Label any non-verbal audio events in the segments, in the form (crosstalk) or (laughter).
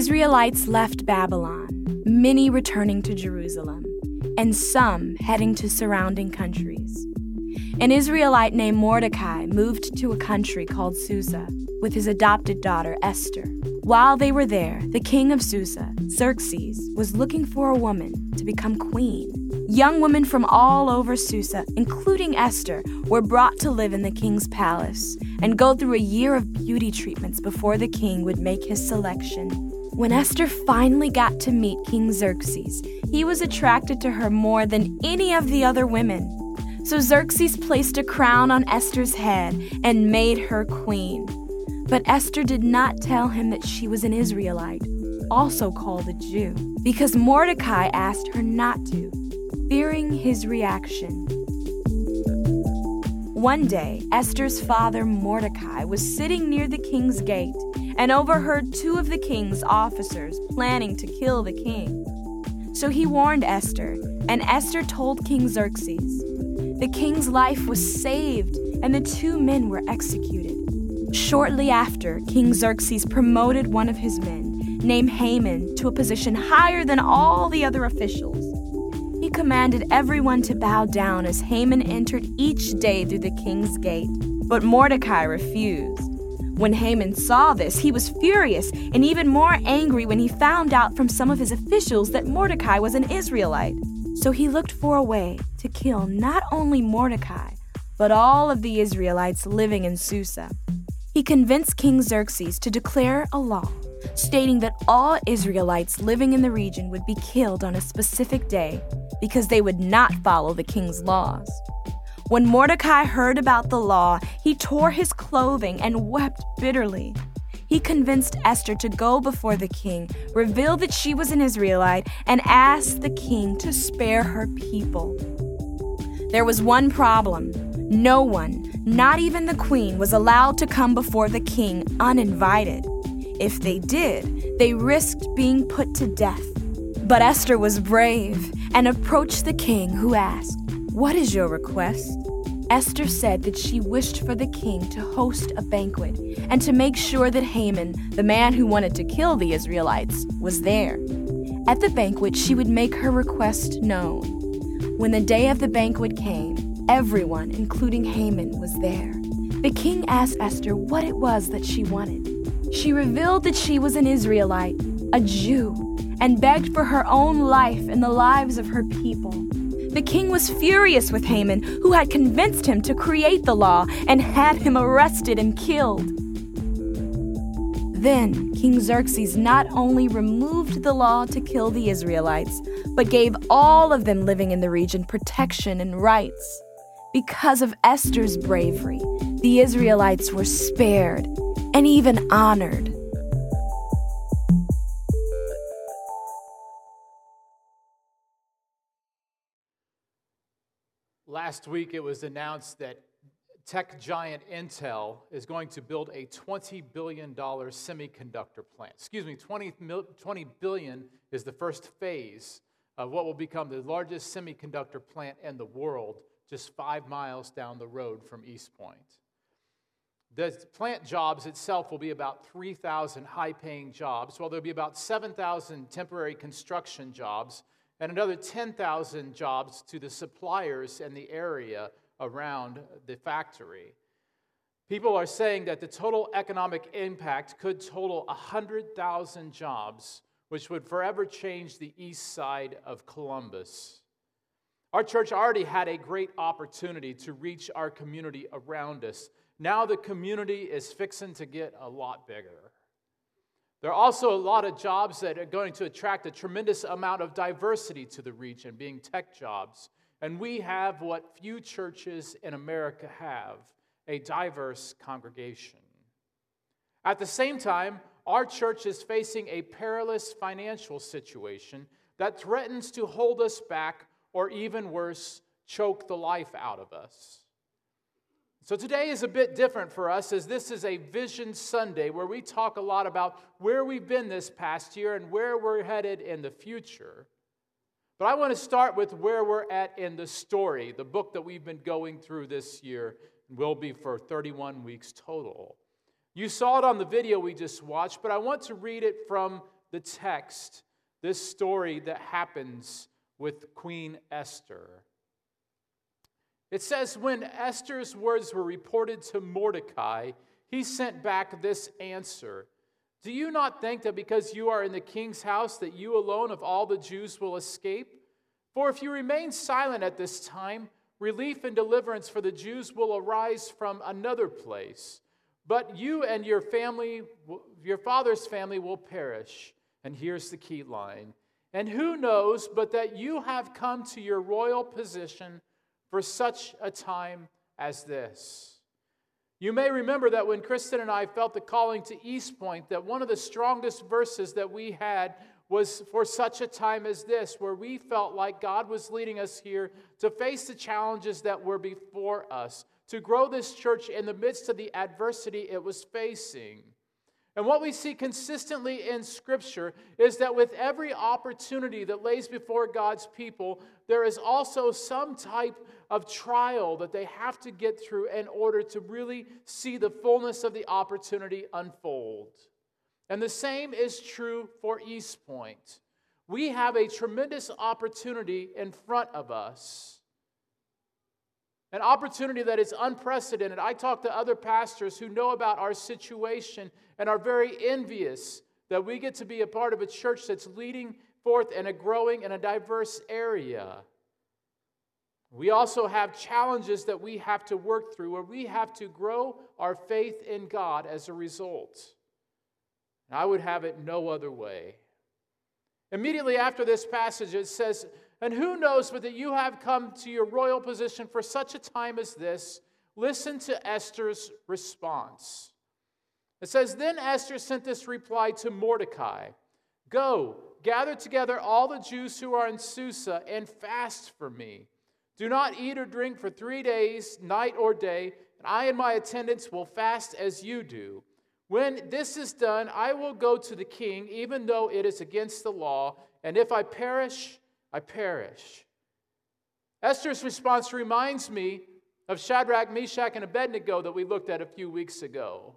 Israelites left Babylon, many returning to Jerusalem, and some heading to surrounding countries. An Israelite named Mordecai moved to a country called Susa with his adopted daughter Esther. While they were there, the king of Susa, Xerxes, was looking for a woman to become queen. Young women from all over Susa, including Esther, were brought to live in the king's palace and go through a year of beauty treatments before the king would make his selection. When Esther finally got to meet King Xerxes, he was attracted to her more than any of the other women. So Xerxes placed a crown on Esther's head and made her queen. But Esther did not tell him that she was an Israelite, also called a Jew, because Mordecai asked her not to, fearing his reaction. One day, Esther's father Mordecai was sitting near the king's gate and overheard two of the king's officers planning to kill the king. So he warned Esther, and Esther told King Xerxes. The king's life was saved, and the two men were executed. Shortly after, King Xerxes promoted one of his men, named Haman, to a position higher than all the other officials. He commanded everyone to bow down as Haman entered each day through the king's gate, but Mordecai refused. When Haman saw this, he was furious and even more angry when he found out from some of his officials that Mordecai was an Israelite. So he looked for a way to kill not only Mordecai, but all of the Israelites living in Susa. He convinced King Xerxes to declare a law stating that all Israelites living in the region would be killed on a specific day because they would not follow the king's laws. When Mordecai heard about the law, he tore his clothing and wept bitterly. He convinced Esther to go before the king, reveal that she was an Israelite, and ask the king to spare her people. There was one problem. No one, not even the queen, was allowed to come before the king uninvited. If they did, they risked being put to death. But Esther was brave and approached the king, who asked, What is your request? Esther said that she wished for the king to host a banquet and to make sure that Haman, the man who wanted to kill the Israelites, was there. At the banquet, she would make her request known. When the day of the banquet came, everyone, including Haman, was there. The king asked Esther what it was that she wanted. She revealed that she was an Israelite, a Jew, and begged for her own life and the lives of her people. The king was furious with Haman, who had convinced him to create the law and had him arrested and killed. Then King Xerxes not only removed the law to kill the Israelites, but gave all of them living in the region protection and rights. Because of Esther's bravery, the Israelites were spared and even honored. Last week, it was announced that tech giant Intel is going to build a $20 billion semiconductor plant. Excuse me, 20, 20 billion is the first phase of what will become the largest semiconductor plant in the world, just five miles down the road from East Point. The plant jobs itself will be about 3,000 high paying jobs, while there'll be about 7,000 temporary construction jobs and another 10,000 jobs to the suppliers and the area around the factory. People are saying that the total economic impact could total 100,000 jobs, which would forever change the east side of Columbus. Our church already had a great opportunity to reach our community around us. Now the community is fixing to get a lot bigger. There are also a lot of jobs that are going to attract a tremendous amount of diversity to the region, being tech jobs. And we have what few churches in America have a diverse congregation. At the same time, our church is facing a perilous financial situation that threatens to hold us back or even worse, choke the life out of us. So today is a bit different for us as this is a Vision Sunday where we talk a lot about where we've been this past year and where we're headed in the future. But I want to start with where we're at in the story, the book that we've been going through this year, and will be for 31 weeks total. You saw it on the video we just watched, but I want to read it from the text this story that happens with Queen Esther. It says, When Esther's words were reported to Mordecai, he sent back this answer Do you not think that because you are in the king's house, that you alone of all the Jews will escape? For if you remain silent at this time, relief and deliverance for the Jews will arise from another place. But you and your family, your father's family, will perish. And here's the key line. And who knows but that you have come to your royal position for such a time as this? You may remember that when Kristen and I felt the calling to East Point, that one of the strongest verses that we had was for such a time as this, where we felt like God was leading us here to face the challenges that were before us, to grow this church in the midst of the adversity it was facing. And what we see consistently in Scripture is that with every opportunity that lays before God's people, there is also some type of trial that they have to get through in order to really see the fullness of the opportunity unfold. And the same is true for East Point. We have a tremendous opportunity in front of us an opportunity that is unprecedented. I talk to other pastors who know about our situation and are very envious that we get to be a part of a church that's leading forth in a growing and a diverse area. We also have challenges that we have to work through where we have to grow our faith in God as a result. And I would have it no other way. Immediately after this passage, it says, and who knows but that you have come to your royal position for such a time as this? Listen to Esther's response. It says, Then Esther sent this reply to Mordecai Go, gather together all the Jews who are in Susa and fast for me. Do not eat or drink for three days, night or day, and I and my attendants will fast as you do. When this is done, I will go to the king, even though it is against the law, and if I perish, I perish. Esther's response reminds me of Shadrach, Meshach, and Abednego that we looked at a few weeks ago.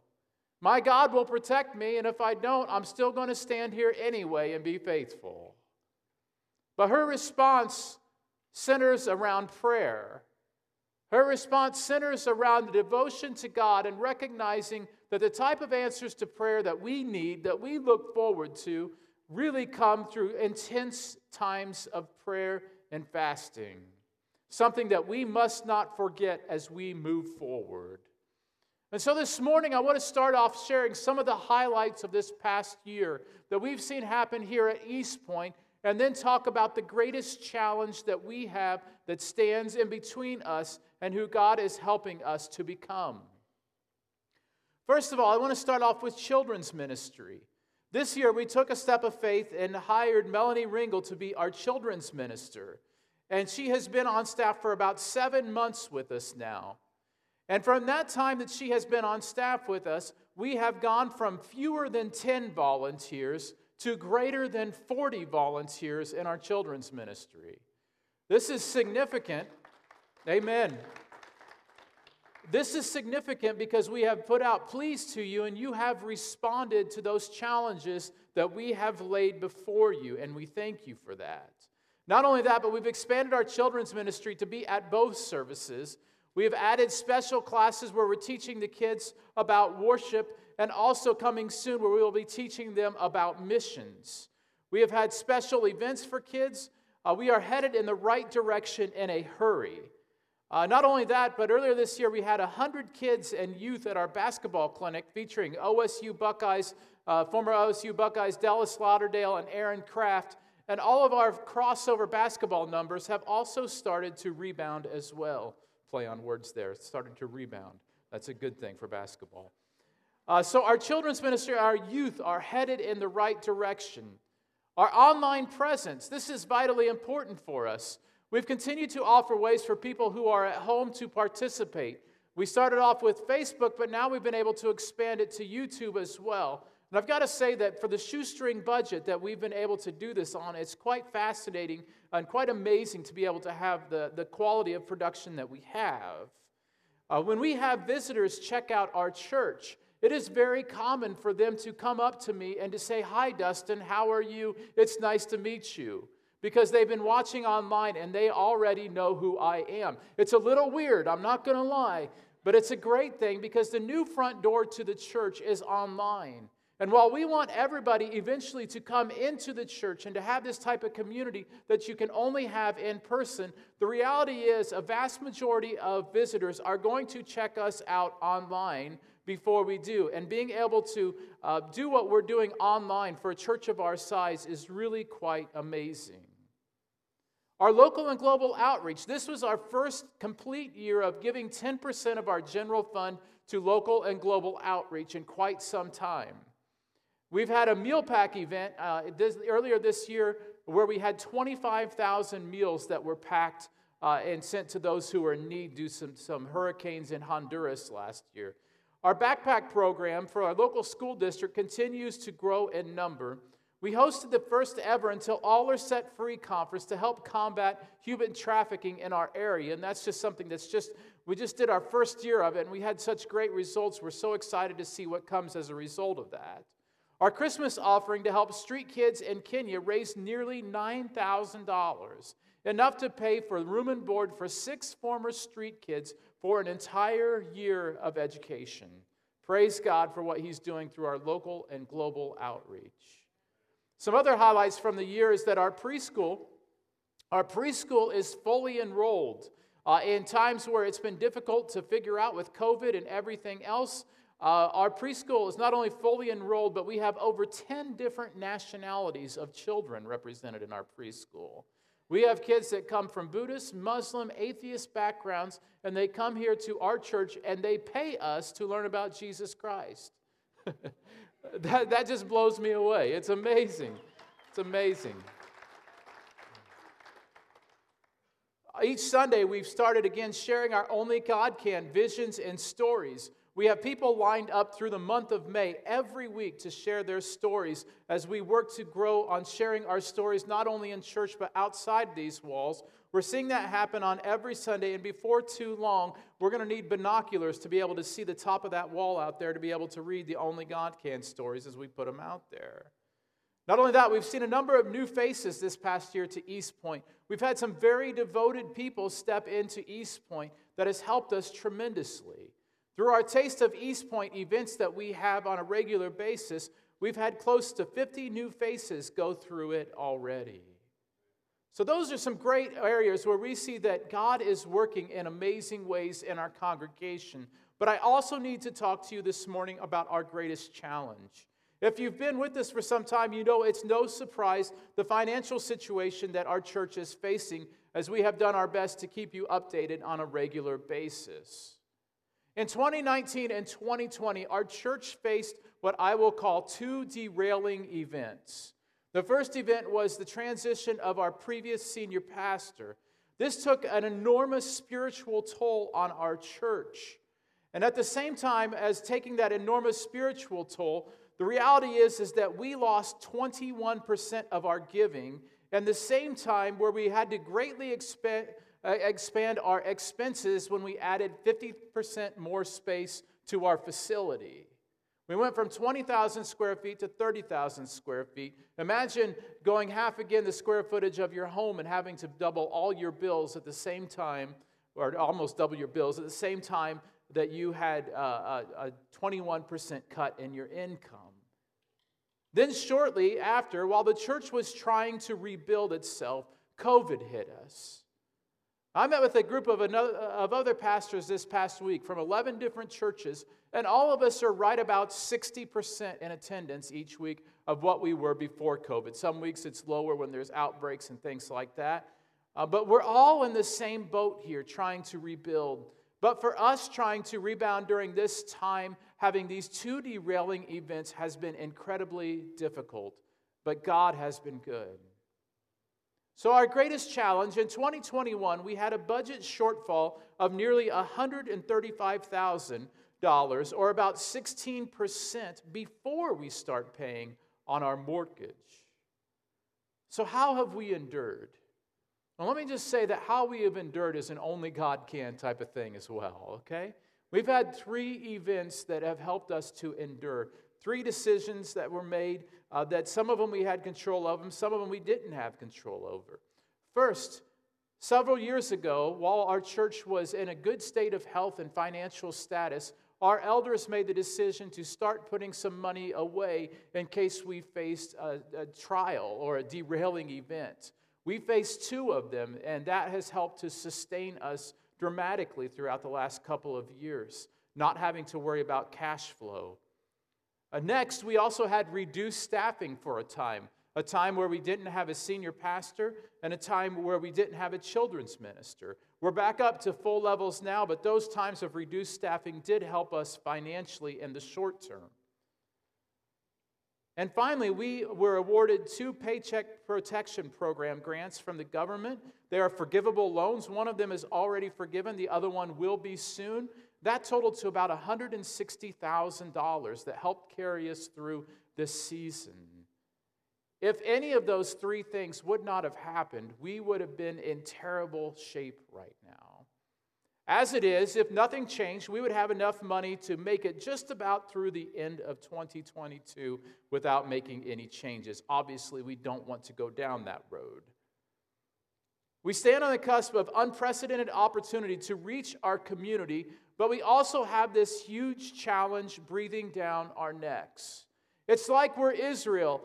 My God will protect me, and if I don't, I'm still going to stand here anyway and be faithful. But her response centers around prayer. Her response centers around the devotion to God and recognizing that the type of answers to prayer that we need, that we look forward to, really come through intense times of prayer and fasting. Something that we must not forget as we move forward. And so this morning, I want to start off sharing some of the highlights of this past year that we've seen happen here at East Point, and then talk about the greatest challenge that we have that stands in between us and who God is helping us to become. First of all, I want to start off with children's ministry. This year, we took a step of faith and hired Melanie Ringel to be our children's minister. And she has been on staff for about seven months with us now. And from that time that she has been on staff with us, we have gone from fewer than 10 volunteers to greater than 40 volunteers in our children's ministry. This is significant. Amen. This is significant because we have put out pleas to you and you have responded to those challenges that we have laid before you, and we thank you for that. Not only that, but we've expanded our children's ministry to be at both services. We have added special classes where we're teaching the kids about worship, and also coming soon where we will be teaching them about missions. We have had special events for kids. Uh, we are headed in the right direction in a hurry. Uh, not only that, but earlier this year we had 100 kids and youth at our basketball clinic featuring OSU Buckeyes, uh, former OSU Buckeyes Dallas Lauderdale and Aaron Craft. And all of our crossover basketball numbers have also started to rebound as well. Play on words there, it's starting to rebound. That's a good thing for basketball. Uh, so, our children's ministry, our youth are headed in the right direction. Our online presence, this is vitally important for us. We've continued to offer ways for people who are at home to participate. We started off with Facebook, but now we've been able to expand it to YouTube as well. And I've got to say that for the shoestring budget that we've been able to do this on, it's quite fascinating and quite amazing to be able to have the, the quality of production that we have. Uh, when we have visitors check out our church, it is very common for them to come up to me and to say, Hi, Dustin, how are you? It's nice to meet you. Because they've been watching online and they already know who I am. It's a little weird, I'm not going to lie, but it's a great thing because the new front door to the church is online. And while we want everybody eventually to come into the church and to have this type of community that you can only have in person, the reality is a vast majority of visitors are going to check us out online before we do. And being able to uh, do what we're doing online for a church of our size is really quite amazing. Our local and global outreach. This was our first complete year of giving 10% of our general fund to local and global outreach in quite some time. We've had a meal pack event uh, this, earlier this year where we had 25,000 meals that were packed uh, and sent to those who were in need due to some, some hurricanes in Honduras last year. Our backpack program for our local school district continues to grow in number. We hosted the first ever Until All Are Set Free conference to help combat human trafficking in our area. And that's just something that's just, we just did our first year of it and we had such great results. We're so excited to see what comes as a result of that. Our Christmas offering to help street kids in Kenya raised nearly $9,000, enough to pay for room and board for six former street kids for an entire year of education. Praise God for what He's doing through our local and global outreach. Some other highlights from the year is that our preschool, our preschool is fully enrolled. Uh, in times where it's been difficult to figure out with COVID and everything else, uh, our preschool is not only fully enrolled, but we have over 10 different nationalities of children represented in our preschool. We have kids that come from Buddhist, Muslim, atheist backgrounds, and they come here to our church and they pay us to learn about Jesus Christ. (laughs) that, that just blows me away. It's amazing. It's amazing. Each Sunday, we've started again sharing our Only God Can visions and stories we have people lined up through the month of May every week to share their stories as we work to grow on sharing our stories not only in church but outside these walls. We're seeing that happen on every Sunday, and before too long, we're going to need binoculars to be able to see the top of that wall out there to be able to read the Only God Can stories as we put them out there. Not only that, we've seen a number of new faces this past year to East Point. We've had some very devoted people step into East Point that has helped us tremendously. Through our Taste of East Point events that we have on a regular basis, we've had close to 50 new faces go through it already. So, those are some great areas where we see that God is working in amazing ways in our congregation. But I also need to talk to you this morning about our greatest challenge. If you've been with us for some time, you know it's no surprise the financial situation that our church is facing as we have done our best to keep you updated on a regular basis. In 2019 and 2020, our church faced what I will call two derailing events. The first event was the transition of our previous senior pastor. This took an enormous spiritual toll on our church. And at the same time as taking that enormous spiritual toll, the reality is, is that we lost 21% of our giving, and the same time where we had to greatly expend, uh, expand our expenses when we added 50% more space to our facility. We went from 20,000 square feet to 30,000 square feet. Imagine going half again the square footage of your home and having to double all your bills at the same time, or almost double your bills at the same time that you had uh, a, a 21% cut in your income. Then, shortly after, while the church was trying to rebuild itself, COVID hit us. I met with a group of, another, of other pastors this past week from 11 different churches, and all of us are right about 60% in attendance each week of what we were before COVID. Some weeks it's lower when there's outbreaks and things like that. Uh, but we're all in the same boat here trying to rebuild. But for us, trying to rebound during this time, having these two derailing events has been incredibly difficult. But God has been good. So, our greatest challenge in 2021, we had a budget shortfall of nearly $135,000, or about 16% before we start paying on our mortgage. So, how have we endured? Well, let me just say that how we have endured is an only God can type of thing as well, okay? We've had three events that have helped us to endure. Three decisions that were made uh, that some of them we had control of, and some of them we didn't have control over. First, several years ago, while our church was in a good state of health and financial status, our elders made the decision to start putting some money away in case we faced a, a trial or a derailing event. We faced two of them, and that has helped to sustain us dramatically throughout the last couple of years, not having to worry about cash flow. Uh, next, we also had reduced staffing for a time, a time where we didn't have a senior pastor and a time where we didn't have a children's minister. We're back up to full levels now, but those times of reduced staffing did help us financially in the short term. And finally, we were awarded two Paycheck Protection Program grants from the government. They are forgivable loans. One of them is already forgiven, the other one will be soon. That totaled to about $160,000 that helped carry us through this season. If any of those three things would not have happened, we would have been in terrible shape right now. As it is, if nothing changed, we would have enough money to make it just about through the end of 2022 without making any changes. Obviously, we don't want to go down that road. We stand on the cusp of unprecedented opportunity to reach our community, but we also have this huge challenge breathing down our necks. It's like we're Israel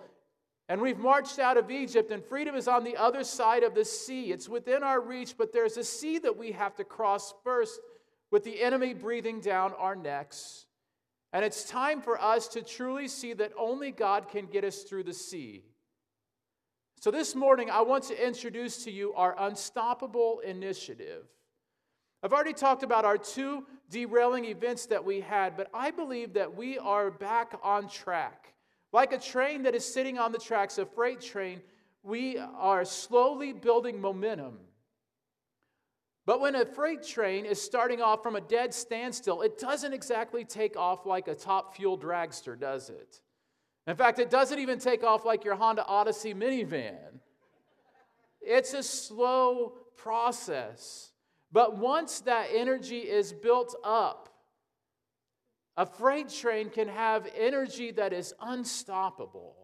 and we've marched out of Egypt, and freedom is on the other side of the sea. It's within our reach, but there's a sea that we have to cross first with the enemy breathing down our necks. And it's time for us to truly see that only God can get us through the sea. So, this morning, I want to introduce to you our Unstoppable Initiative. I've already talked about our two derailing events that we had, but I believe that we are back on track. Like a train that is sitting on the tracks, a freight train, we are slowly building momentum. But when a freight train is starting off from a dead standstill, it doesn't exactly take off like a top fuel dragster, does it? In fact, it doesn't even take off like your Honda Odyssey minivan. It's a slow process. But once that energy is built up, a freight train can have energy that is unstoppable.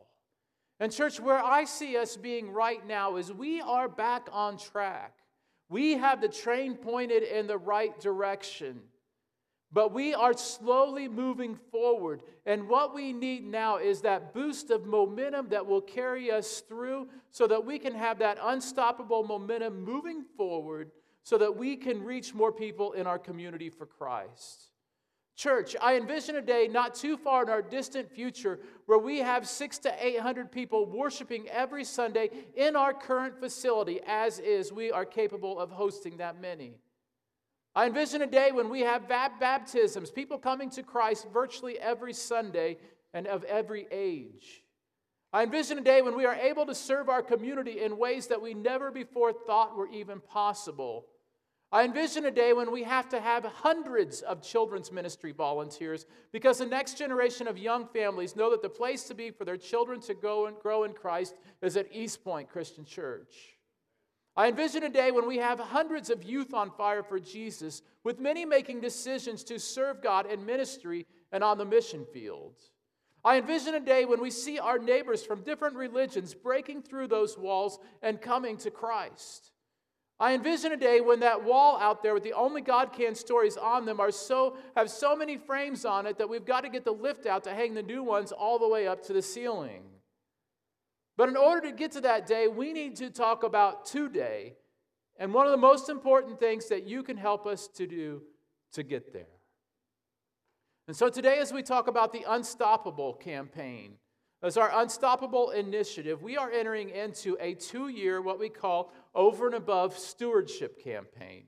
And, church, where I see us being right now is we are back on track. We have the train pointed in the right direction, but we are slowly moving forward. And what we need now is that boost of momentum that will carry us through so that we can have that unstoppable momentum moving forward so that we can reach more people in our community for Christ. Church, I envision a day not too far in our distant future where we have six to eight hundred people worshiping every Sunday in our current facility, as is, we are capable of hosting that many. I envision a day when we have baptisms, people coming to Christ virtually every Sunday and of every age. I envision a day when we are able to serve our community in ways that we never before thought were even possible. I envision a day when we have to have hundreds of children's ministry volunteers because the next generation of young families know that the place to be for their children to go and grow in Christ is at East Point Christian Church. I envision a day when we have hundreds of youth on fire for Jesus, with many making decisions to serve God in ministry and on the mission field. I envision a day when we see our neighbors from different religions breaking through those walls and coming to Christ. I envision a day when that wall out there with the only God can stories on them are so have so many frames on it that we've got to get the lift out to hang the new ones all the way up to the ceiling. But in order to get to that day, we need to talk about today and one of the most important things that you can help us to do to get there. And so today, as we talk about the Unstoppable campaign, as our Unstoppable initiative, we are entering into a two year, what we call over and above stewardship campaign.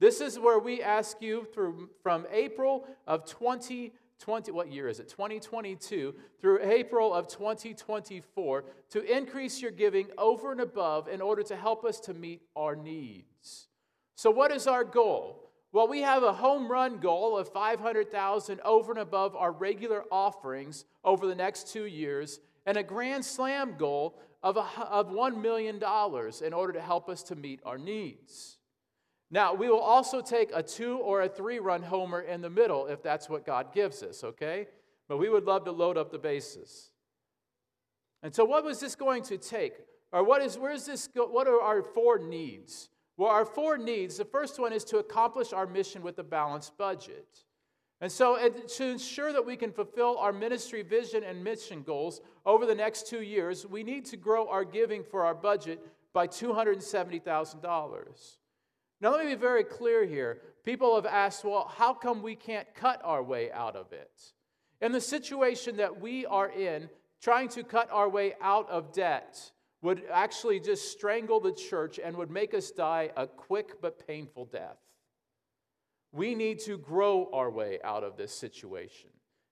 This is where we ask you through, from April of 2020, what year is it? 2022 through April of 2024 to increase your giving over and above in order to help us to meet our needs. So, what is our goal? Well, we have a home run goal of 500,000 over and above our regular offerings over the next 2 years and a grand slam goal of, a, of $1 million in order to help us to meet our needs. Now, we will also take a two or a three run homer in the middle if that's what God gives us, okay? But we would love to load up the bases. And so, what was this going to take? Or what is, where is this, go, what are our four needs? Well, our four needs the first one is to accomplish our mission with a balanced budget. And so, to ensure that we can fulfill our ministry vision and mission goals over the next two years, we need to grow our giving for our budget by $270,000. Now, let me be very clear here. People have asked, well, how come we can't cut our way out of it? In the situation that we are in, trying to cut our way out of debt would actually just strangle the church and would make us die a quick but painful death. We need to grow our way out of this situation.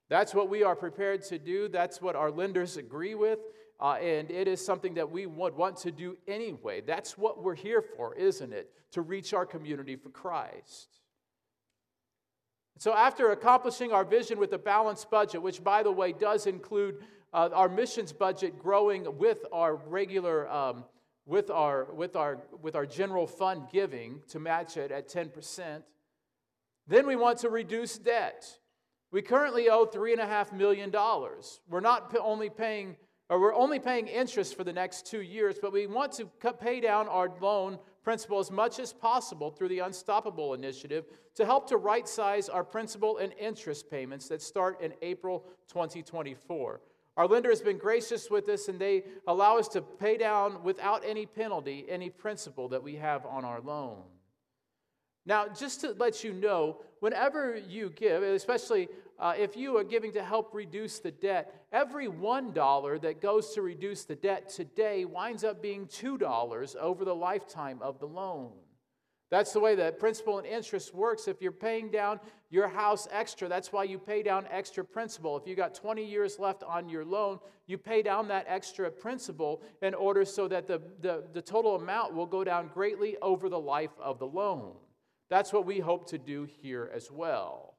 That's what we are prepared to do. That's what our lenders agree with. Uh, and it is something that we would want to do anyway. That's what we're here for, isn't it? To reach our community for Christ. So, after accomplishing our vision with a balanced budget, which, by the way, does include uh, our missions budget growing with our regular, um, with, our, with, our, with our general fund giving to match it at 10%, then we want to reduce debt. We currently owe $3.5 million. We're not only paying or we're only paying interest for the next two years, but we want to pay down our loan principal as much as possible through the Unstoppable Initiative to help to right size our principal and interest payments that start in April 2024. Our lender has been gracious with us, and they allow us to pay down without any penalty any principal that we have on our loan. Now, just to let you know, whenever you give, especially uh, if you are giving to help reduce the debt, every $1 that goes to reduce the debt today winds up being $2 over the lifetime of the loan. That's the way that principal and interest works. If you're paying down your house extra, that's why you pay down extra principal. If you got 20 years left on your loan, you pay down that extra principal in order so that the, the, the total amount will go down greatly over the life of the loan. That's what we hope to do here as well.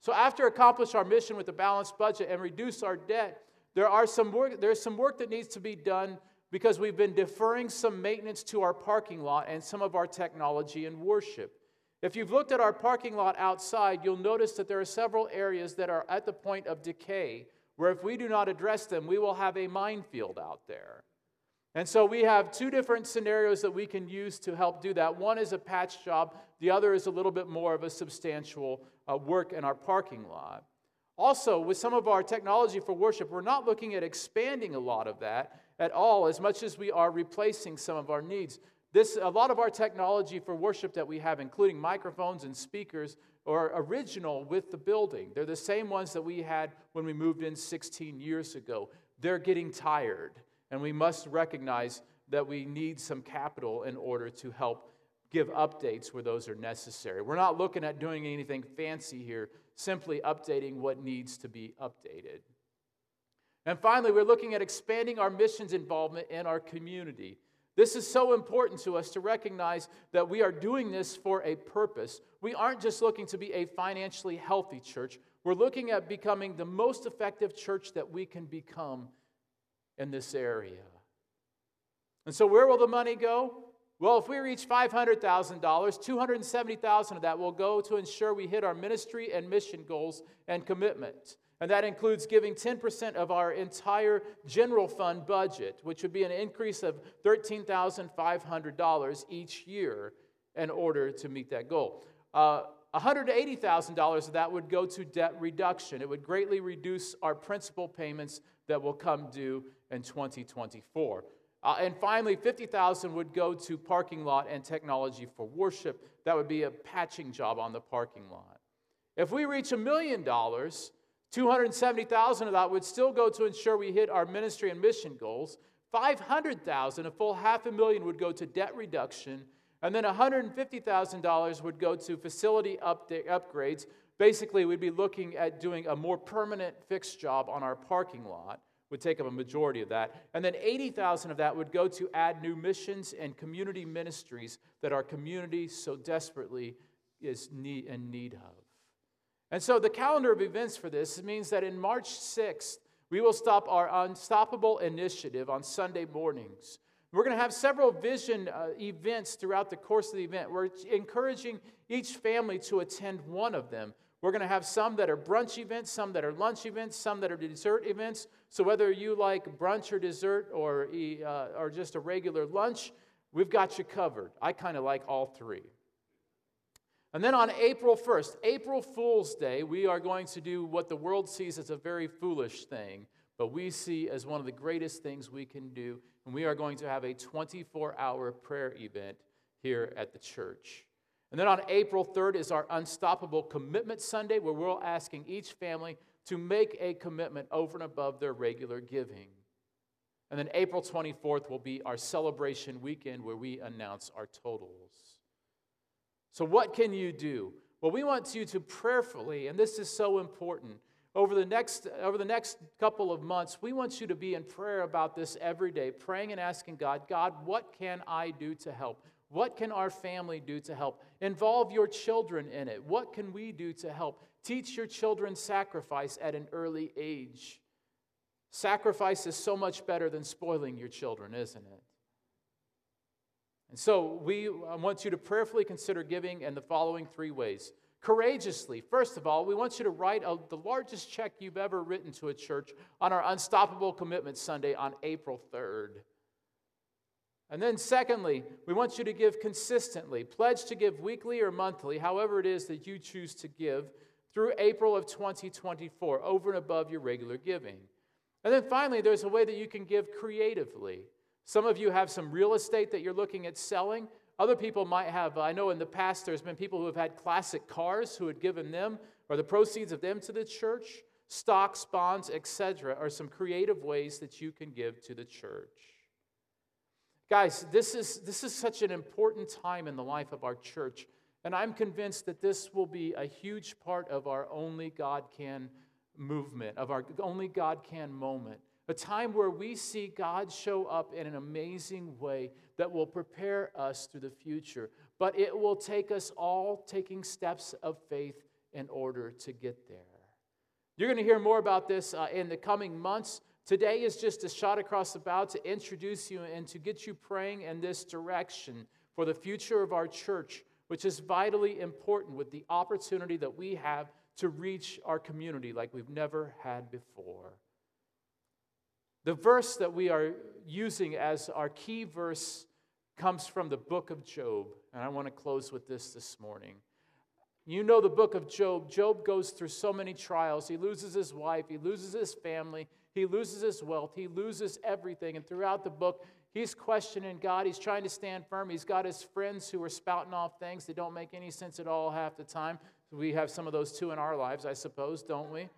So, after accomplish our mission with a balanced budget and reduce our debt, there are some work, there's some work that needs to be done because we've been deferring some maintenance to our parking lot and some of our technology and worship. If you've looked at our parking lot outside, you'll notice that there are several areas that are at the point of decay, where if we do not address them, we will have a minefield out there. And so we have two different scenarios that we can use to help do that. One is a patch job, the other is a little bit more of a substantial uh, work in our parking lot. Also, with some of our technology for worship, we're not looking at expanding a lot of that at all as much as we are replacing some of our needs. This, a lot of our technology for worship that we have, including microphones and speakers, are original with the building. They're the same ones that we had when we moved in 16 years ago. They're getting tired. And we must recognize that we need some capital in order to help give updates where those are necessary. We're not looking at doing anything fancy here, simply updating what needs to be updated. And finally, we're looking at expanding our missions involvement in our community. This is so important to us to recognize that we are doing this for a purpose. We aren't just looking to be a financially healthy church, we're looking at becoming the most effective church that we can become in this area. And so, where will the money go? Well, if we reach $500,000, 270,000 of that will go to ensure we hit our ministry and mission goals and commitment. And that includes giving 10% of our entire general fund budget, which would be an increase of $13,500 each year in order to meet that goal. Uh, $180,000 of that would go to debt reduction. It would greatly reduce our principal payments that will come due in 2024. Uh, and finally, 50,000 would go to parking lot and technology for worship. That would be a patching job on the parking lot. If we reach a million dollars, 270,000 of that would still go to ensure we hit our ministry and mission goals. 500,000, a full half a million would go to debt reduction, and then $150,000 would go to facility upgrades. Basically, we'd be looking at doing a more permanent fixed job on our parking lot would take up a majority of that. And then 80,000 of that would go to add new missions and community ministries that our community so desperately is in need of. And so the calendar of events for this means that in March 6th, we will stop our Unstoppable initiative on Sunday mornings. We're going to have several vision uh, events throughout the course of the event. We're encouraging each family to attend one of them. We're going to have some that are brunch events, some that are lunch events, some that are dessert events. So whether you like brunch or dessert or, uh, or just a regular lunch, we've got you covered. I kind of like all three. And then on April 1st, April Fool's Day, we are going to do what the world sees as a very foolish thing, but we see as one of the greatest things we can do. And we are going to have a 24 hour prayer event here at the church. And then on April 3rd is our Unstoppable Commitment Sunday, where we're asking each family to make a commitment over and above their regular giving. And then April 24th will be our celebration weekend where we announce our totals. So, what can you do? Well, we want you to prayerfully, and this is so important, over the next over the next couple of months we want you to be in prayer about this every day praying and asking god god what can i do to help what can our family do to help? Involve your children in it. What can we do to help? Teach your children sacrifice at an early age. Sacrifice is so much better than spoiling your children, isn't it? And so we want you to prayerfully consider giving in the following three ways. Courageously, first of all, we want you to write a, the largest check you've ever written to a church on our Unstoppable Commitment Sunday on April 3rd. And then, secondly, we want you to give consistently. Pledge to give weekly or monthly, however it is that you choose to give, through April of 2024, over and above your regular giving. And then finally, there's a way that you can give creatively. Some of you have some real estate that you're looking at selling. Other people might have, I know in the past there's been people who have had classic cars who had given them or the proceeds of them to the church. Stocks, bonds, etc., are some creative ways that you can give to the church. Guys, this is, this is such an important time in the life of our church, and I'm convinced that this will be a huge part of our Only God Can movement, of our Only God Can moment. A time where we see God show up in an amazing way that will prepare us through the future. But it will take us all taking steps of faith in order to get there. You're going to hear more about this uh, in the coming months. Today is just a shot across the bow to introduce you and to get you praying in this direction for the future of our church, which is vitally important with the opportunity that we have to reach our community like we've never had before. The verse that we are using as our key verse comes from the book of Job, and I want to close with this this morning. You know the book of Job. Job goes through so many trials. He loses his wife, he loses his family, he loses his wealth, he loses everything. And throughout the book, he's questioning God. He's trying to stand firm. He's got his friends who are spouting off things that don't make any sense at all half the time. We have some of those too in our lives, I suppose, don't we?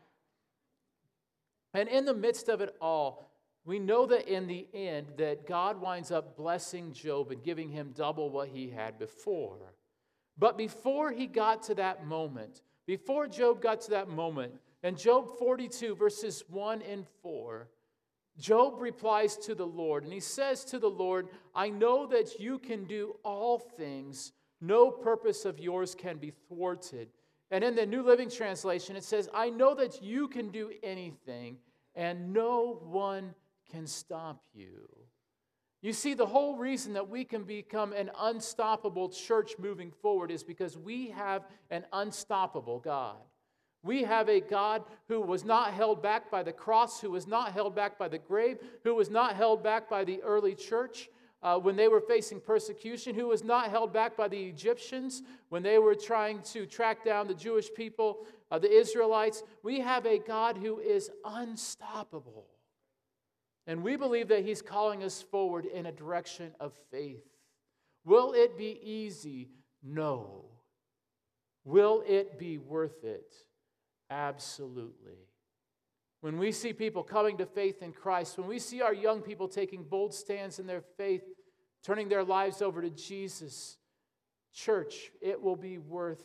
And in the midst of it all, we know that in the end that God winds up blessing Job and giving him double what he had before. But before he got to that moment, before Job got to that moment, in Job 42, verses 1 and 4, Job replies to the Lord, and he says to the Lord, I know that you can do all things, no purpose of yours can be thwarted. And in the New Living Translation, it says, I know that you can do anything, and no one can stop you. You see, the whole reason that we can become an unstoppable church moving forward is because we have an unstoppable God. We have a God who was not held back by the cross, who was not held back by the grave, who was not held back by the early church uh, when they were facing persecution, who was not held back by the Egyptians when they were trying to track down the Jewish people, uh, the Israelites. We have a God who is unstoppable. And we believe that He's calling us forward in a direction of faith. Will it be easy? No. Will it be worth it? Absolutely. When we see people coming to faith in Christ, when we see our young people taking bold stands in their faith, turning their lives over to Jesus, church, it will be worth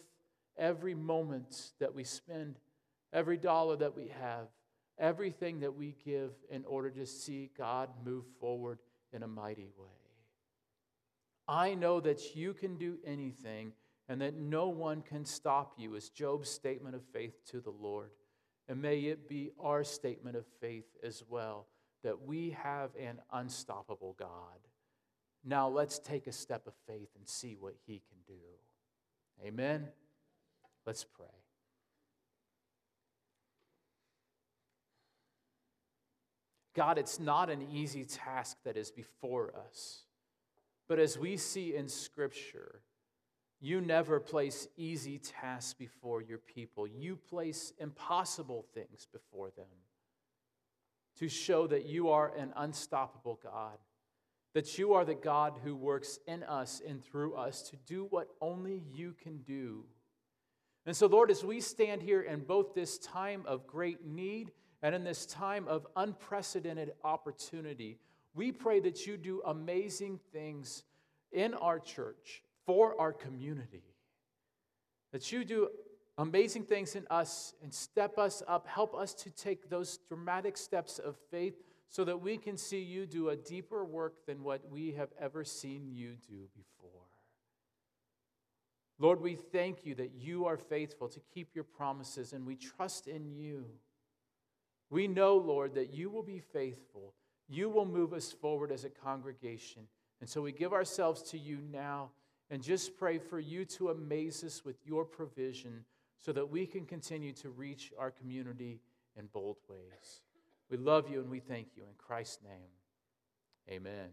every moment that we spend, every dollar that we have, everything that we give in order to see God move forward in a mighty way. I know that you can do anything and that no one can stop you, is Job's statement of faith to the Lord. And may it be our statement of faith as well that we have an unstoppable God. Now let's take a step of faith and see what he can do. Amen. Let's pray. God, it's not an easy task that is before us. But as we see in Scripture, you never place easy tasks before your people. You place impossible things before them to show that you are an unstoppable God, that you are the God who works in us and through us to do what only you can do. And so, Lord, as we stand here in both this time of great need and in this time of unprecedented opportunity, we pray that you do amazing things in our church, for our community, that you do amazing things in us and step us up, help us to take those dramatic steps of faith so that we can see you do a deeper work than what we have ever seen you do before. Lord, we thank you that you are faithful to keep your promises, and we trust in you. We know, Lord, that you will be faithful. You will move us forward as a congregation. And so we give ourselves to you now and just pray for you to amaze us with your provision so that we can continue to reach our community in bold ways. We love you and we thank you. In Christ's name, amen.